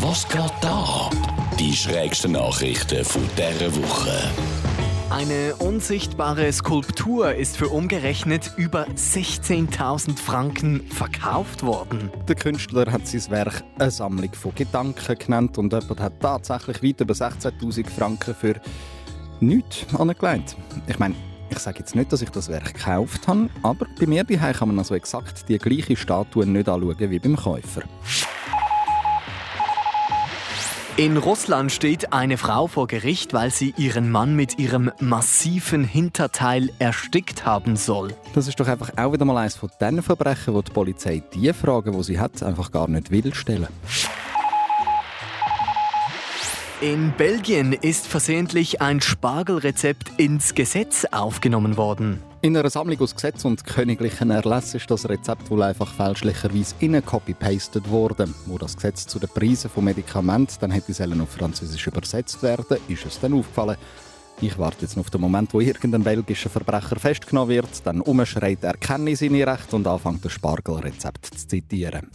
Was geht da? Die schrägsten Nachrichten von dieser Woche. Eine unsichtbare Skulptur ist für umgerechnet über 16.000 Franken verkauft worden. Der Künstler hat sein Werk eine Sammlung von Gedanken genannt und jemand hat tatsächlich weit über 16.000 Franken für nichts angelegt. Ich meine, ich sage jetzt nicht, dass ich das Werk gekauft habe, aber bei mir kann man also exakt die gleiche Statue nicht anschauen wie beim Käufer. In Russland steht eine Frau vor Gericht, weil sie ihren Mann mit ihrem massiven Hinterteil erstickt haben soll. Das ist doch einfach auch wieder mal eines von den Verbrechen, wo die Polizei die Fragen, die sie hat, einfach gar nicht will stellen. In Belgien ist versehentlich ein Spargelrezept ins Gesetz aufgenommen worden. In einer Sammlung aus Gesetz und königlichen Erlass ist das Rezept wohl einfach fälschlicherweise innen copy-pasted worden. Wo das Gesetz zu den Preisen von Medikamenten dann hätte sollen auf Französisch übersetzt werden, ist es dann aufgefallen. Ich warte jetzt noch auf den Moment, wo irgendein belgischer Verbrecher festgenommen wird, dann umschreit, er kenne seine Rechte und anfängt das Spargelrezept zu zitieren.